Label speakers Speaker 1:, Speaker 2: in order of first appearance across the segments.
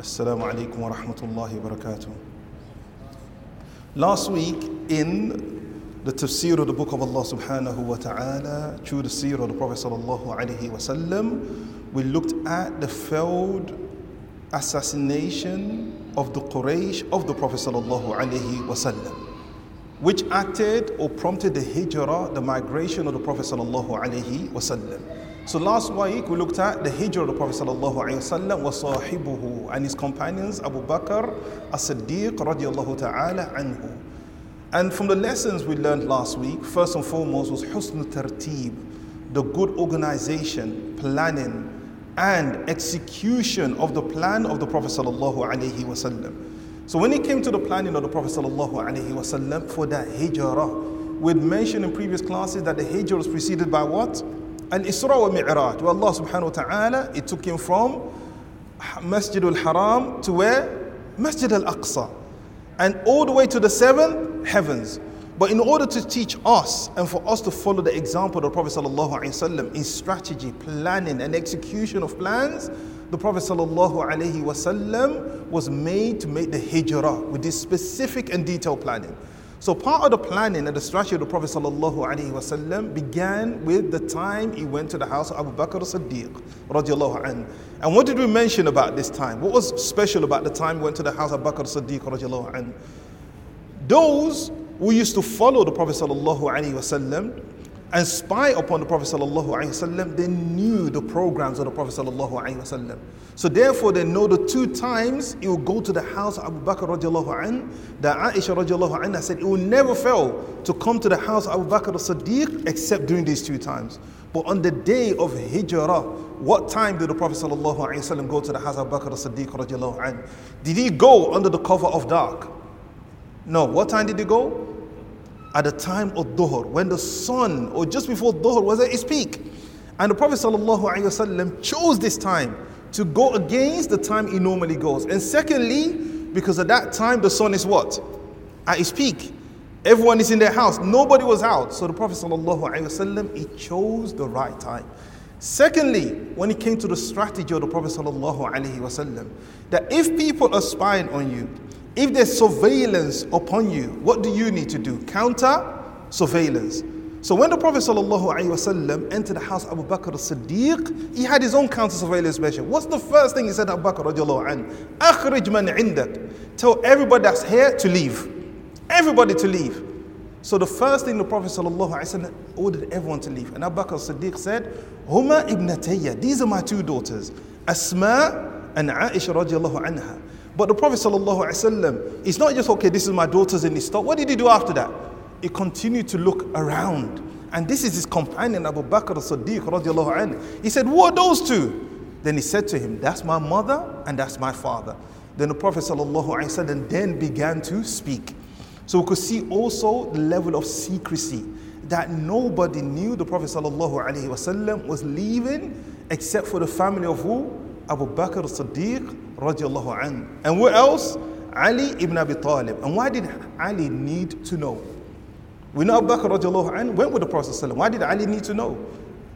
Speaker 1: Assalamu alaikum wa rahmatullahi wa barakatuh. Last week in the tafsir of the book of Allah subhanahu wa ta'ala, through the seerah of the Prophet sallallahu alaihi wasallam, we looked at the failed assassination of the Quraysh of the Prophet sallallahu alaihi wasallam, which acted or prompted the hijrah, the migration of the Prophet sallallahu alaihi wasallam. So last week we looked at the hijrah of the Prophet sallallahu alaihi wasallam and his companions Abu Bakr as-Siddiq radiyallahu ta'ala anhu. And from the lessons we learned last week, first and foremost was husn tartib, the good organization, planning, and execution of the plan of the Prophet sallallahu alaihi wasallam. So when it came to the planning of the Prophet sallallahu alaihi wasallam for that hijrah, we'd mentioned in previous classes that the hijrah was preceded by what? Al-Isra wa Mi'raj. Where Allah subhanahu wa ta'ala, it took him from Masjid al-Haram to where? Masjid al-Aqsa. And all the way to the seven heavens. But in order to teach us and for us to follow the example of the Prophet wasallam in strategy, planning and execution of plans, the Prophet sallallahu alaihi wasallam was made to make the hijrah with this specific and detailed planning. So part of the planning and the strategy of the Prophet ﷺ began with the time he went to the house of Abu Bakr as-Siddiq radiallahu anhu. And what did we mention about this time? What was special about the time he went to the house of Abu Bakr as-Siddiq radiallahu anhu? Those who used to follow the Prophet ﷺ and spy upon the Prophet ﷺ, they knew the programs of the Prophet ﷺ. So therefore they know the two times he will go to the house of Abu Bakr radiallahu an, that Aisha radiallahu anha said he will never fail to come to the house of Abu Bakr as-Siddiq except during these two times. But on the day of Hijrah, what time did the Prophet ﷺ go to the house of Abu Bakr as-Siddiq radiallahu an? Did he go under the cover of dark? No. What time did he go? At the time of Dhuhr, when the sun, or just before Dhuhr, was at its peak. And the Prophet ﷺ chose this time to go against the time he normally goes. And secondly, because at that time the sun is what? At its peak. Everyone is in their house. Nobody was out. So the Prophet ﷺ, he chose the right time. Secondly, when it came to the strategy of the Prophet ﷺ, that if people are spying on you, if there's surveillance upon you, what do you need to do? Counter surveillance. So when the Prophet ﷺ entered the house of Abu Bakr as-Siddiq, he had his own counter surveillance measure. What's the first thing he said to Abu Bakr radiallahu an? Akhrij man indak. Tell everybody that's here to leave. Everybody to leave. So the first thing the Prophet ﷺ ordered everyone to leave. And Abu Bakr as-Siddiq said, Huma ibnatayya. These are my two daughters. Asma and Aisha radiallahu. But the Prophet ﷺ, it's not just, okay, this is my daughters in this stop. What did he do after that? He continued to look around. And this is his companion, Abu Bakr as-Siddiq radiallahu anhu. He said, who are those two? Then he said to him, that's my mother and that's my father. Then the Prophet ﷺ then began to speak. So we could see also the level of secrecy that nobody knew the Prophet ﷺ was leaving except for the family of who? Abu Bakr as-Siddiq radiallahu anhu. And where else? Ali ibn Abi Talib. And why did Ali need to know? We know Abu Bakr radiallahu anhu went with the Prophet Why did Ali need to know?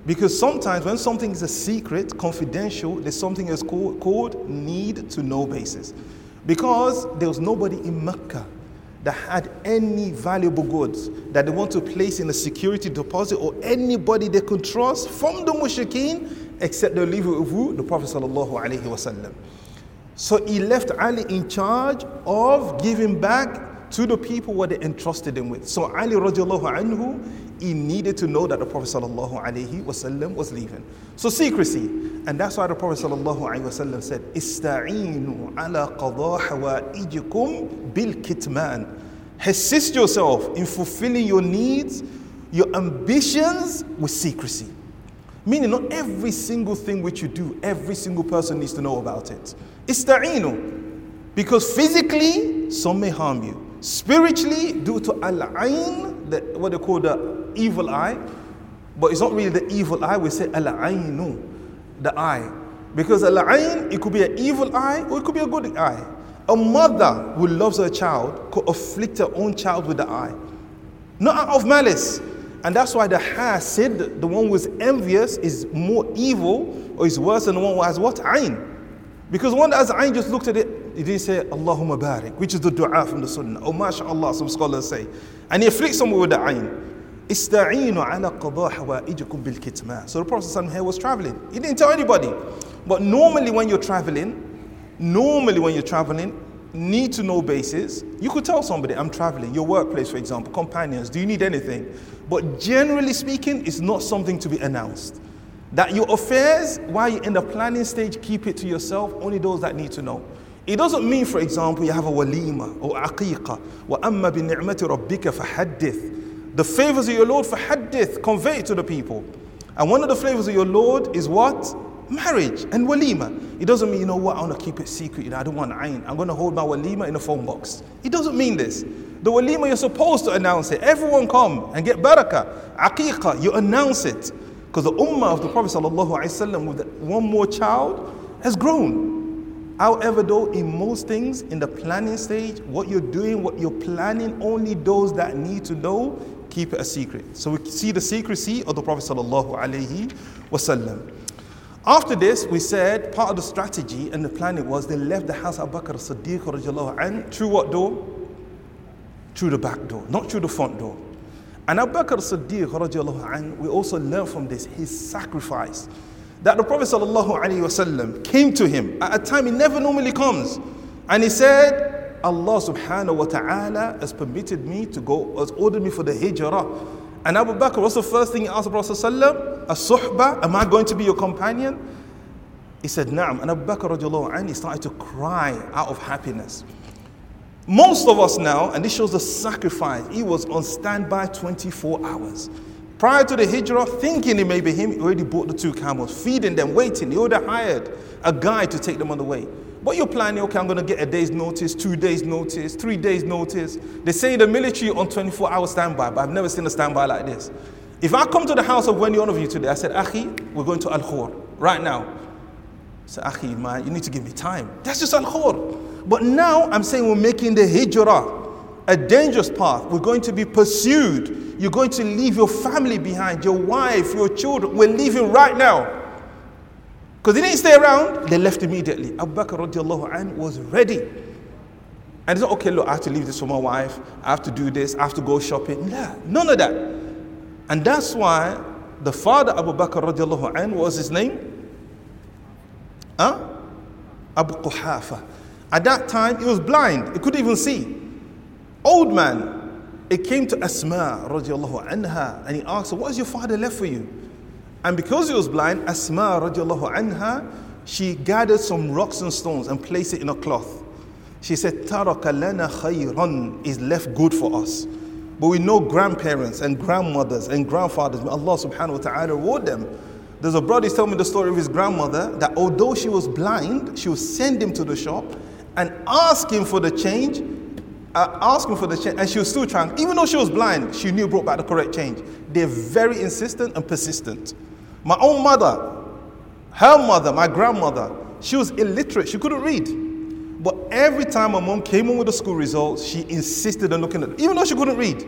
Speaker 1: Because sometimes when something is a secret, confidential, there's something that's called, called need to know basis. Because there was nobody in Mecca that had any valuable goods that they want to place in a security deposit or anybody they could trust from the mushrikeen except leave it with who? The Prophet sallallahu alaihi wasallam. So he left Ali in charge of giving back to the people what they entrusted him with. So Ali radiallahu anhu, he needed to know that the Prophet sallallahu alaihi wasallam was leaving. So secrecy. And that's why the Prophet sallallahu alaihi wasallam said, Ista'inu ala qada hawaijikum bil kitman. Assist yourself in fulfilling your needs, your ambitions with secrecy. Meaning not every single thing which you do, every single person needs to know about it. Ista'inu. Because physically, some may harm you. Spiritually, due to al-ain, the, what they call the evil eye. But it's not really the evil eye, we say al-ainu, the eye. Because al-ain, it could be an evil eye or it could be a good eye. A mother who loves her child could afflict her own child with the eye. Not out of malice. And that's why the hasid, the one who is envious, is more evil or is worse than the one who has what? Ayn. Because one as Ayn just looked at it, he didn't say Allahumma barik, which is the dua from the Sunnah. Oh, mashallah, some scholars say. And he afflicts someone with the Ayn. Ista'inu ala qada hawaijikum bil kitman. So the Prophet here was traveling. He didn't tell anybody. But normally when you're traveling, normally when you're traveling, need to know basis, you could tell somebody, I'm traveling, your workplace, for example, companions, do you need anything? But generally speaking, it's not something to be announced. That your affairs, while you're in the planning stage, keep it to yourself, only those that need to know. It doesn't mean, for example, you have a walima or aqiqah. وَأَمَّا بِنِعْمَةِ رَبِّكَ فَحَدِّث The favors of your Lord, فَحَدِّث Convey it to the people. And one of the favors of your Lord is what? Marriage and walima. It doesn't mean, you know what, I want to keep it secret. You know, I don't want ayn. I'm going to hold my walima in a phone box. It doesn't mean this. The walima, you're supposed to announce it. Everyone come and get barakah. Aqiqah, you announce it. Because the ummah of the Prophet sallallahu ﷺ with one more child has grown. However, though, in most things, in the planning stage, what you're doing, what you're planning, only those that need to know, keep it a secret. So we see the secrecy of the Prophet ﷺ. After this, we said part of the strategy and the planning was they left the house of Abu Bakr Siddiq and through what door? Through the back door, not through the front door. And Abu Bakr Siddiq we also learn from this his sacrifice. That the Prophet came to him at a time he never normally comes. And he said, Allah subhanahu wa ta'ala has permitted me to go, has ordered me for the hijrah. And Abu Bakr, what's the first thing he asked the Prophet? A suhbah, am I going to be your companion? He said, Na'am. And Abu Bakr radiallahu he started to cry out of happiness. Most of us now, and this shows the sacrifice, he was on standby 24 hours. Prior to the hijrah, thinking it may be him, he already bought the two camels, feeding them, waiting. He already hired a guy to take them on the way. But you're planning, okay, I'm going to get a day's notice, two days' notice, three days' notice. They say the military on 24 hour standby, but I've never seen a standby like this. If I come to the house of any one of you today, I said, Akhi, we're going to Al Khor right now. Said, Akhi, man, you need to give me time. That's just Al Khor. But now I'm saying we're making the hijrah a dangerous path. We're going to be pursued. You're going to leave your family behind, your wife, your children. We're leaving right now. Because they didn't stay around, they left immediately. Abu Bakr radiallahu was ready. And he said, okay, look, I have to leave this for my wife. I have to do this. I have to go shopping. Nah, none of that. And that's why the father Abu Bakr radiallahu anh was his name? Huh? Abu Quhafa. At that time, he was blind. He couldn't even see. Old man. It came to Asma radiallahu anha and he asked her, what has your father left for you? And because he was blind, Asma radiallahu anha, she gathered some rocks and stones and placed it in a cloth. She said, Taraka lana khayran is left good for us. But we know grandparents and grandmothers and grandfathers, Allah subhanahu wa ta'ala reward them. There's a brother who's telling me the story of his grandmother that although she was blind, she would send him to the shop and ask him for the change, uh, ask him for the change, and she was still trying. Even though she was blind, she knew brought back the correct change. They're very insistent and persistent. My own mother, her mother, my grandmother, she was illiterate. She couldn't read. But every time my mom came in with the school results, she insisted on looking at it, even though she couldn't read.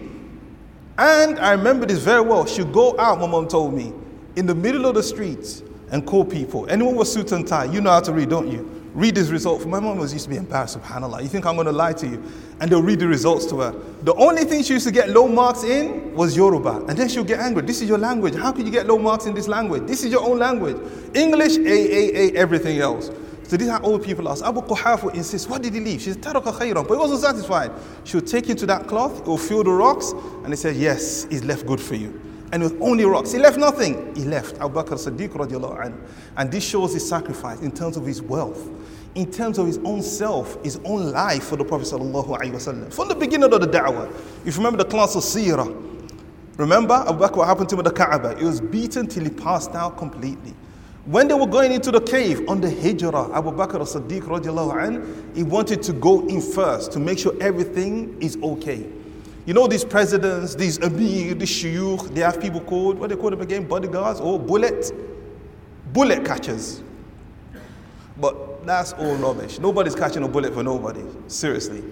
Speaker 1: And I remember this very well. She'd go out, my mom told me, in the middle of the streets and call people. Anyone with suit and tie, you know how to read, don't you? read this result. My mom was used to be embarrassed, subhanAllah. You think I'm going to lie to you? And they'll read the results to her. The only thing she used to get low marks in was Yoruba. And then she'll get angry. This is your language. How could you get low marks in this language? This is your own language. English, A, A, A, everything else. So these are old people ask. Abu Quhafa insists, what did he leave? She said, Taraka khayran. But he wasn't satisfied. She'll take him to that cloth, it will fill the rocks, and he said, yes, he's left good for you and with only rocks. He left nothing. He left. Abu Bakr Siddiq radiallahu anhu. And this shows his sacrifice in terms of his wealth in terms of his own self, his own life for the Prophet sallallahu alaihi wasallam. From the beginning of the da'wah, if you remember the class of seerah, remember Abu Bakr, what happened to him at the Kaaba? He was beaten till he passed out completely. When they were going into the cave on the hijrah, Abu Bakr as-Siddiq radiallahu he wanted to go in first to make sure everything is okay. You know these presidents, these amir, these shuyukh, they have people called, what they call them again? Bodyguards or bullet? Bullet catchers. But that's all rubbish. Nobody's catching a bullet for nobody. Seriously.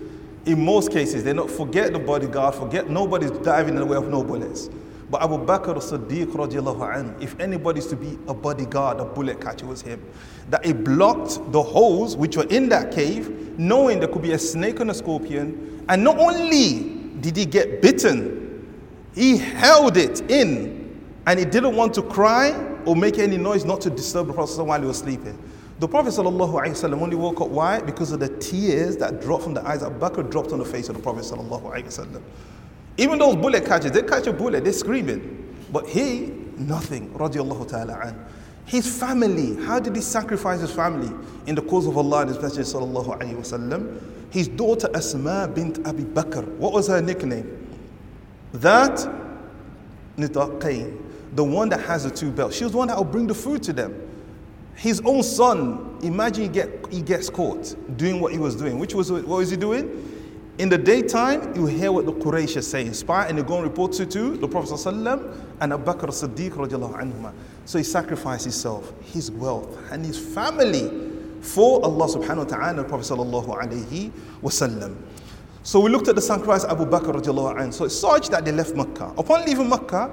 Speaker 1: In most cases, they not forget the bodyguard, forget nobody's diving in the way of no bullets. But Abu Bakr as-Siddiq radiallahu anhu, if anybody's to be a bodyguard, a bullet catcher was him. That he blocked the holes which were in that cave, knowing there could be a snake and a scorpion. And not only did he get bitten, he held it in and he didn't want to cry or make any noise not to disturb the Prophet while he was sleeping. The Prophet ﷺ only woke up. Why? Because of the tears that dropped from the eyes. Abu Bakr dropped on the face of the Prophet. Even those bullet catchers, they catch a bullet, they're screaming. But he, nothing. Ta'ala an. His family, how did he sacrifice his family in the cause of Allah and His Messenger sallallahu alayhi wasallam? His daughter Asma bint Abi Bakr, what was her nickname? That Nitaqain, the one that has the two belts. She was the one that will bring the food to them. His own son, imagine he, get, he gets caught doing what he was doing. Which was, what was he doing? In the daytime, you hear what the Quraysh are saying. Spy and they go and report to, to the Prophet and Abu Bakr Siddiq. So he sacrificed himself, his wealth, and his family for Allah subhanahu wa ta'ala and Prophet sallallahu alayhi wasallam. So we looked at the sacrifice Abu Bakr radiallahu anhu. So it's such that they left Makkah. Upon leaving Makkah,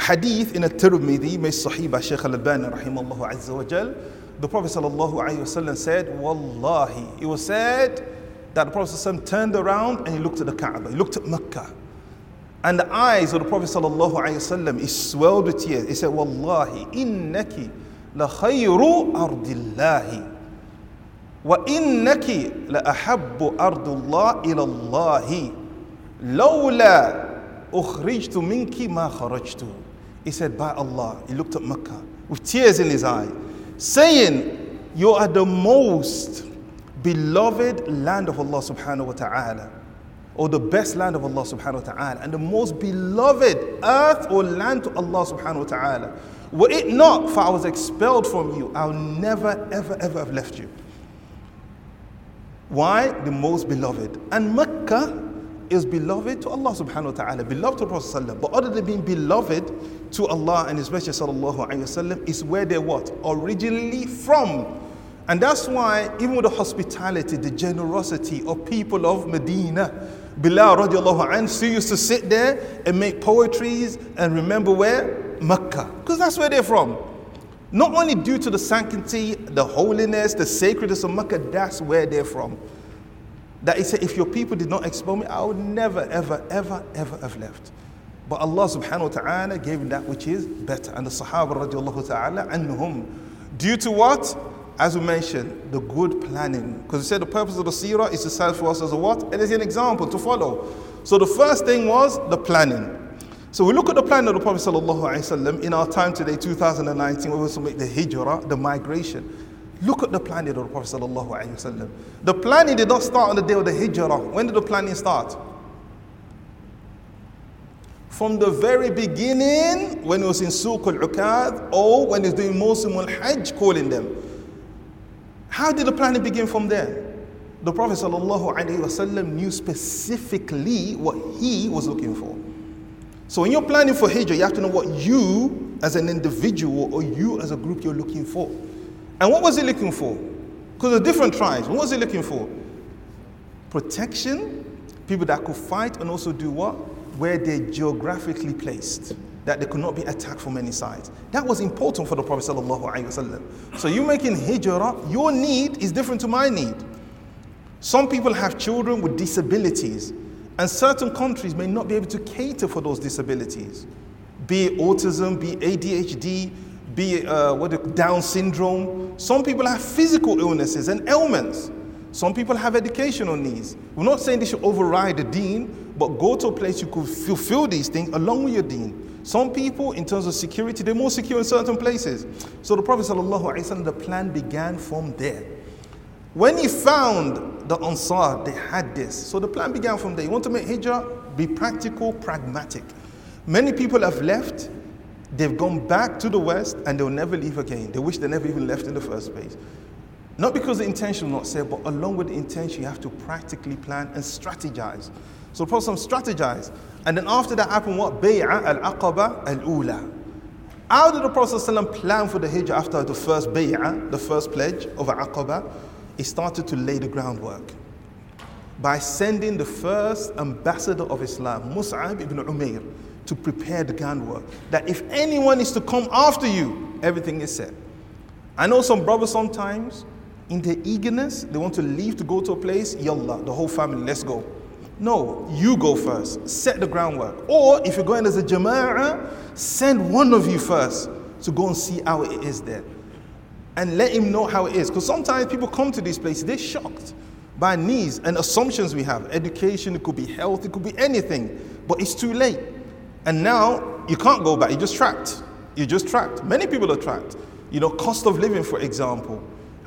Speaker 1: hadith in a Tirmidhi made Sahih by Shaykh al-Albani rahimahullah azza wa jal, the Prophet sallallahu alayhi wasallam said, Wallahi, it was said that the Prophet turned around and he looked at the Kaaba, he looked at Mecca. And the eyes of the Prophet ﷺ is swelled with tears. He said, Wallahi, innaki la khayru ardillahi. Wa innaki la ahabbu ardullah ila Allahi. Lawla ukhrijtu minki ma kharajtu. He said, by Allah, he looked at Mecca with tears in his eye, saying, You are the most beloved land of Allah subhanahu wa ta'ala, or the best land of Allah subhanahu wa ta'ala, and the most beloved earth or land to Allah subhanahu wa ta'ala. Were it not for I was expelled from you, I'll never, ever, ever have left you. Why? The most beloved. And Mecca is beloved to Allah subhanahu wa ta'ala, beloved to Prophet Sallallahu. But other than being beloved to Allah and His Messenger sallallahu alayhi wa is where they're what? Originally from. And that's why, even with the hospitality, the generosity of people of Medina, Bilal radiallahu anhu still used to sit there and make poetries and remember where? Mecca. Because that's where they're from. Not only due to the sanctity, the holiness, the sacredness of Mecca, that's where they're from. That he said, if your people did not expel me, I would never, ever, ever, ever have left. But Allah subhanahu wa ta'ala gave him that which is better. And the Sahaba radiallahu ta'ala anhum. Due to what? As we mentioned, the good planning. Because we said the purpose of the seerah is to serve for us as a what? And as an example to follow. So the first thing was the planning. So we look at the plan of the Prophet ﷺ in our time today, 2019, we also make the hijrah, the migration. Look at the planning of the Prophet ﷺ. The planning did not start on the day of the hijrah. When did the planning start? From the very beginning, when he was in Suq al-Ukad, or when he's doing Musim al-Hajj, calling them. How did the planning begin from there? The Prophet ﷺ knew specifically what he was looking for. So when you're planning for Hijrah, you have to know what you as an individual or you as a group you're looking for. And what was he looking for? Because of different tribes. What was he looking for? Protection, people that could fight and also do what? Where they're geographically placed that they could not be attacked from any sides. That was important for the Prophet So you making hijrah, your need is different to my need. Some people have children with disabilities, and certain countries may not be able to cater for those disabilities. Be it autism, be it ADHD, be it uh, what Down syndrome. Some people have physical illnesses and ailments. Some people have educational needs. We're not saying they should override the deen, but go to a place you could fulfill these things along with your deen. Some people, in terms of security, they're more secure in certain places. So the Prophet ﷺ, the plan began from there. When he found the Ansar, they had this. So the plan began from there. You want to make hijrah? Be practical, pragmatic. Many people have left, they've gone back to the West, and they'll never leave again. They wish they never even left in the first place. Not because the intention was not said, but along with the intention, you have to practically plan and strategize. So the Prophet strategized. And then after that happened what? Bay'ah al-Aqaba al-Ula. How did the Prophet plan for the Hijrah after the first Bay'ah, the first pledge of Aqaba? He started to lay the groundwork by sending the first ambassador of Islam, Mus'ab ibn Umair, to prepare the groundwork. That if anyone is to come after you, everything is set. I know some brothers sometimes, in their eagerness, they want to leave to go to a place, yalla, the whole family, let's go. No, you go first. Set the groundwork. Or if you're going as a jama'ah, send one of you first to go and see how it is there. And let him know how it is. Because sometimes people come to these places, they're shocked by needs and assumptions we have. Education, it could be health, it could be anything. But it's too late. And now you can't go back. You're just trapped. You're just trapped. Many people are trapped. You know, cost of living, for example,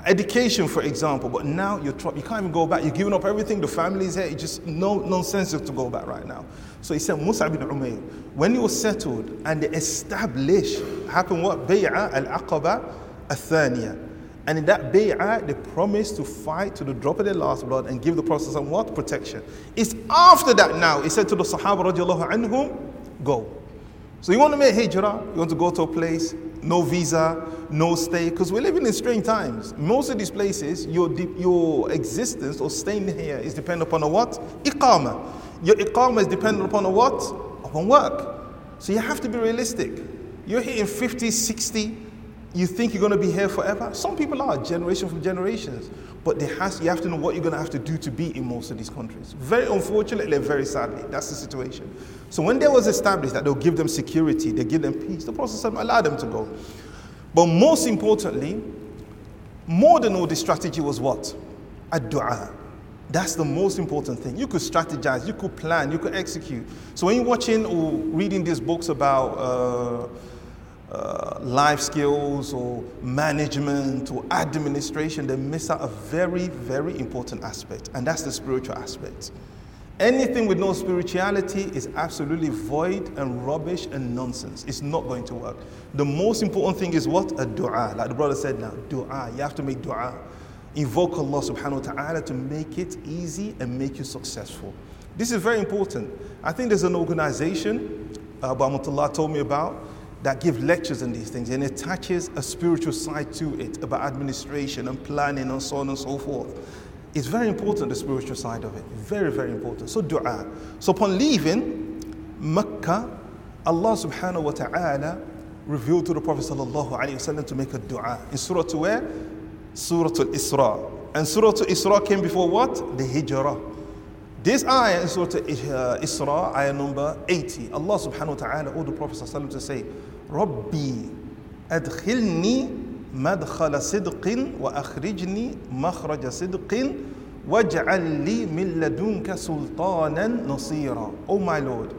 Speaker 1: education, for example. But now you're trapped. You can't even go back. You're giving up everything. The family's here. It's just no nonsense to go back right now. So he said, Mus'ab bin Umayr, when he was settled and they established, happened what? Bay'ah al-Aqaba al-Thaniya. And in that bay'ah, they promised to fight to the drop of their last blood and give the Prophet some what? Protection. It's after that now, he said to the Sahaba radiallahu anhum, go. So you want to make hijrah, you want to go to a place, no visa, no stay, because we're living in strange times. Most of these places, your, your existence or staying here is dependent upon a what? Iqama. Your iqama is dependent upon a what? Upon work. So you have to be realistic. You're here in 50, 60, you think you're going to be here forever? Some people are, generation from generations. But has, you have to know what you're going to have to do to be in most of these countries. Very unfortunately, very sadly, that's the situation. So when there was established that they'll give them security, they give them peace, the Prophet allowed them to go. But most importantly, more than all, the strategy was what? A dua. That's the most important thing. You could strategize, you could plan, you could execute. So when you're watching or reading these books about uh, uh, life skills or management or administration, they miss out a very, very important aspect, and that's the spiritual aspect. Anything with no spirituality is absolutely void and rubbish and nonsense. It's not going to work. The most important thing is what? A dua. Like the brother said now, dua. You have to make dua. Invoke Allah subhanahu wa ta'ala to make it easy and make you successful. This is very important. I think there's an organization, uh, Bamatullah told me about, that give lectures on these things and attaches a spiritual side to it about administration and planning and so on and so forth. It's very important, the spiritual side of it. Very, very important. So, dua. So, upon leaving Mecca, Allah subhanahu wa ta'ala revealed to the Prophet sallallahu alayhi wasallam to make a dua. In Surah to where? Surah Al Isra. And Surah Al Isra came before what? The Hijrah. This ayah in Surah uh, Isra, ayah number 80, Allah subhanahu wa ta'ala ordered the Prophet sallallahu to say, ربي أدخلني مدخل صدق وأخرجني مخرج صدق واجعل لي من لدنك سلطانا نصيرا Oh my Lord,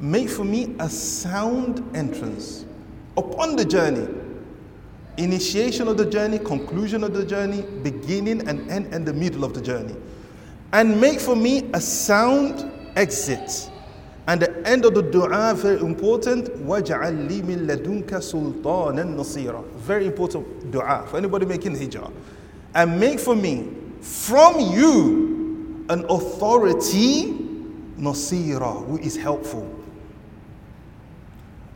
Speaker 1: make for me a sound entrance upon the journey. Initiation of the journey, conclusion of the journey, beginning and end and the middle of the journey. And make for me a sound exit and the end of the dua, very important. وَجْعَلْ لِي مِن لَدُنْكَ سُلْطَانًا نَصِيرًا Very important dua for anybody making hijrah. And make for me, from you, an authority, nasira, who is helpful.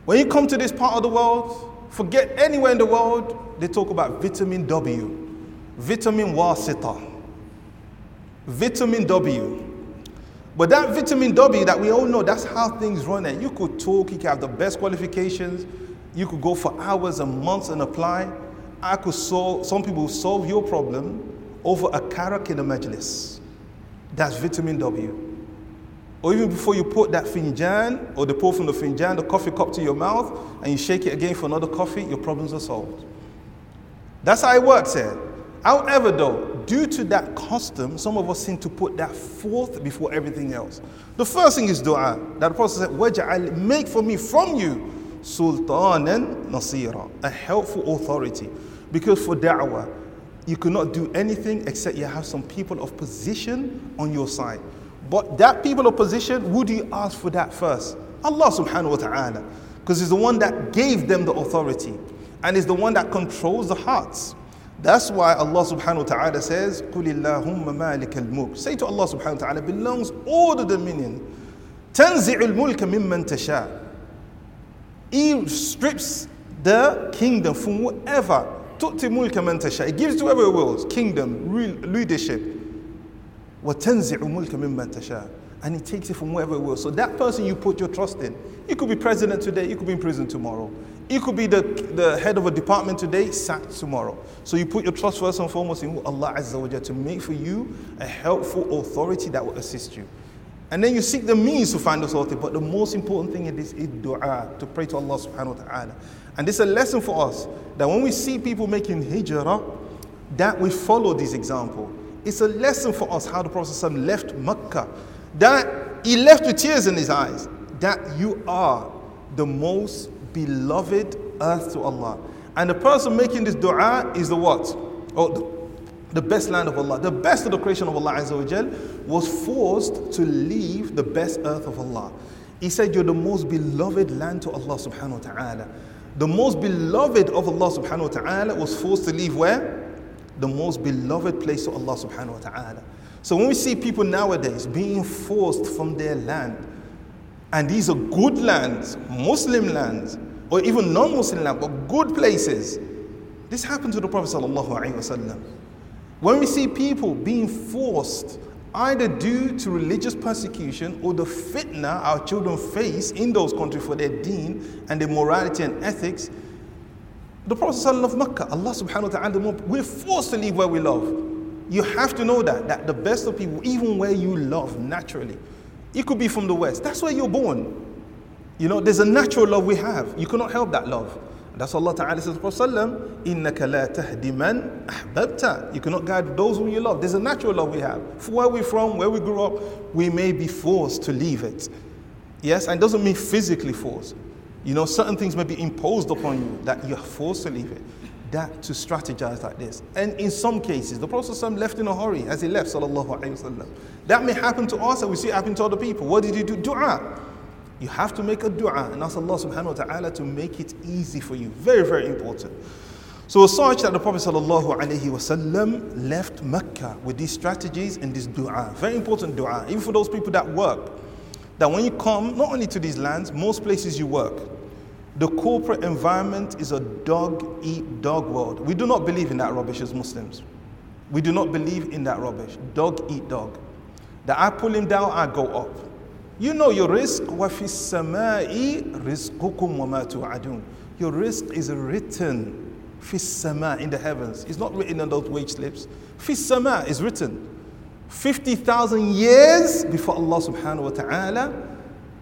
Speaker 1: When you come to this part of the world, forget anywhere in the world, they talk about vitamin W, vitamin wasita, vitamin W. but that vitamin W that we all know, that's how things run. And you could talk, you could have the best qualifications, you could go for hours and months and apply. I could solve, some people solve your problem over a karak in a majlis. That's vitamin W. Or even before you put that finjan or the pour from the finjan, the coffee cup to your mouth, and you shake it again for another coffee, your problems are solved. That's how it works here. However, though, due to that custom, some of us seem to put that fourth before everything else. The first thing is dua. That Prophet said, Waj'al, make for me from you sultan and nasira, a helpful authority. Because for da'wah, you cannot do anything except you have some people of position on your side. But that people of position, would you ask for that first? Allah subhanahu wa ta'ala. Because He's the one that gave them the authority and is the one that controls the hearts. That's why Allah subhanahu wa ta'ala says, قُلِ اللَّهُمَّ مَالِكَ الْمُلْكِ Say to Allah subhanahu wa ta'ala, belongs all the dominion. تَنْزِعُ الْمُلْكَ مِمَّنْ تَشَاءُ He strips the kingdom from whoever. تُؤْتِ مُلْكَ مَنْ تَشَاءُ He gives to whoever he wills, kingdom, leadership. وَتَنْزِعُ مُلْكَ مِمَّنْ تَشَاءُ and he takes it from wherever it will. So that person you put your trust in, you could be president today, you could be in prison tomorrow. You could be the, the head of a department today, sacked tomorrow. So you put your trust first and foremost in Allah Azza wa to make for you a helpful authority that will assist you. And then you seek the means to find authority. But the most important thing is, is dua, to pray to Allah subhanahu wa ta'ala. And this is a lesson for us that when we see people making hijrah, that we follow this example. It's a lesson for us how the Prophet left Mecca. That he left with tears in his eyes. That you are the most beloved earth to Allah. And the person making this dua is the what? Oh, the, the best land of Allah. The best of the creation of Allah Azza wa was forced to leave the best earth of Allah. He said, You're the most beloved land to Allah subhanahu wa ta'ala. The most beloved of Allah subhanahu wa ta'ala was forced to leave where? the most beloved place to Allah subhanahu wa ta'ala. So when we see people nowadays being forced from their land, and these are good lands, Muslim lands, or even non-Muslim lands, but good places. This happened to the Prophet sallallahu. When we see people being forced either due to religious persecution or the fitna our children face in those countries for their deen and their morality and ethics, the Prophet of Mecca, Allah subhanahu wa ta'ala, we're forced to leave where we love. You have to know that, that the best of people, even where you love naturally, it could be from the West. That's where you're born. You know, there's a natural love we have. You cannot help that love. That's Allah Ta'ala says to Prophet إِنَّكَ لَا تَهْدِ مَنْ أَحْبَبْتَ You cannot guide those whom you love. There's a natural love we have. For where we're from, where we grew up, we may be forced to leave it. Yes, and it doesn't mean physically forced. You know, certain things may be imposed upon you that you're forced to leave it. That to strategize like this. And in some cases, the Prophet left in a hurry as he left. That may happen to us and we see it happen to other people. What did he do? Dua. You have to make a dua and ask Allah subhanahu wa ta'ala to make it easy for you. Very, very important. So such that the Prophet sallallahu left Mecca with these strategies and this dua. Very important dua. Even for those people that work. That when you come, not only to these lands, most places you work, the corporate environment is a dog eat dog world. We do not believe in that rubbish as Muslims. We do not believe in that rubbish. Dog eat dog. That I pull him down, I go up. You know your rizq. وَفِي السَّمَاءِ رِزْقُكُمْ وَمَا adun. Your rizq is written فِي in the heavens. It's not written on those wage slips. فِي is written. 50,000 years before Allah subhanahu wa ta'ala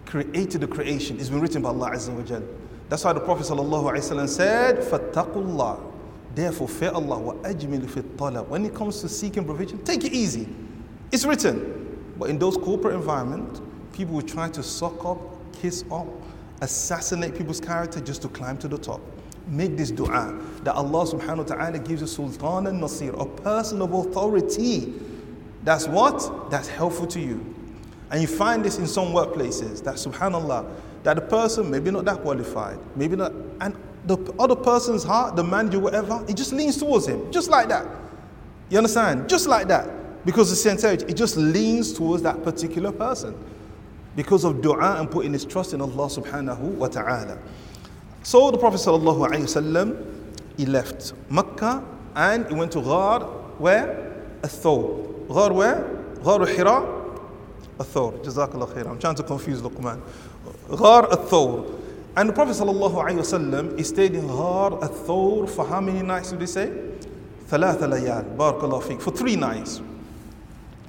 Speaker 1: created the creation. It's been written by Allah Azza wa Jalla. That's why the Prophet ﷺ said, Fattaqullah. Therefore, fear Allah wa talab. When it comes to seeking provision, take it easy. It's written. But in those corporate environments, people will try to suck up, kiss up, assassinate people's character just to climb to the top. Make this dua that Allah subhanahu wa ta'ala gives you sultan and nasir, a person of authority. That's what? That's helpful to you. And you find this in some workplaces that subhanAllah, that the person maybe not that qualified, maybe not, and the other person's heart, the manager, whatever, it just leans towards him, just like that. You understand? Just like that. Because the sincerity, it just leans towards that particular person. Because of dua and putting his trust in Allah subhanahu wa ta'ala. So the Prophet sallallahu alayhi wasallam, he left Mecca and he went to Ghar, where? Athawr. Ghar where? Ghar Hira, Athawr. Jazakallah khair. I'm trying to confuse Luqman. Ghar al-Thawr. And the Prophet ﷺ, he stayed in Ghar al-Thawr for how many nights did he say? ثلاث ليال بارك الله for three nights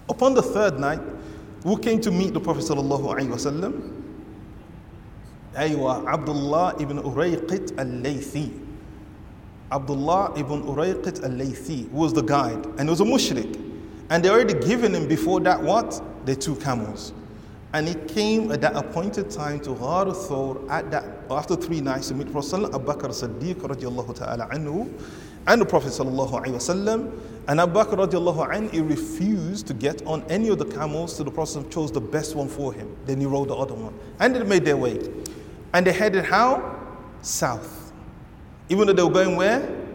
Speaker 1: upon the third night who came to meet the Prophet sallallahu alaihi wasallam أيوة Abdullah ibn Urayqit al-Laythi Abdullah ibn Urayqit al-Laythi was the guide and he was a mushrik and they already given him before that what? the two camels and it came at that appointed time to Ghar Thawr at that, after three nights to meet Prophet Abu Bakr Siddiq radiallahu ta'ala anhu, and the Prophet sallallahu alayhi wasallam. And Abu Bakr radiallahu anhu, refused to get on any of the camels, so the Prophet chose the best one for him. Then he rode the other one. And they made their way. And they headed how? South. Even though they were going where?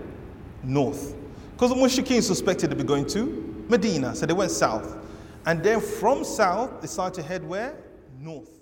Speaker 1: North. Because the Mushrikeen suspected to be going to Medina, so they went south. And then from south, they started to head where? North.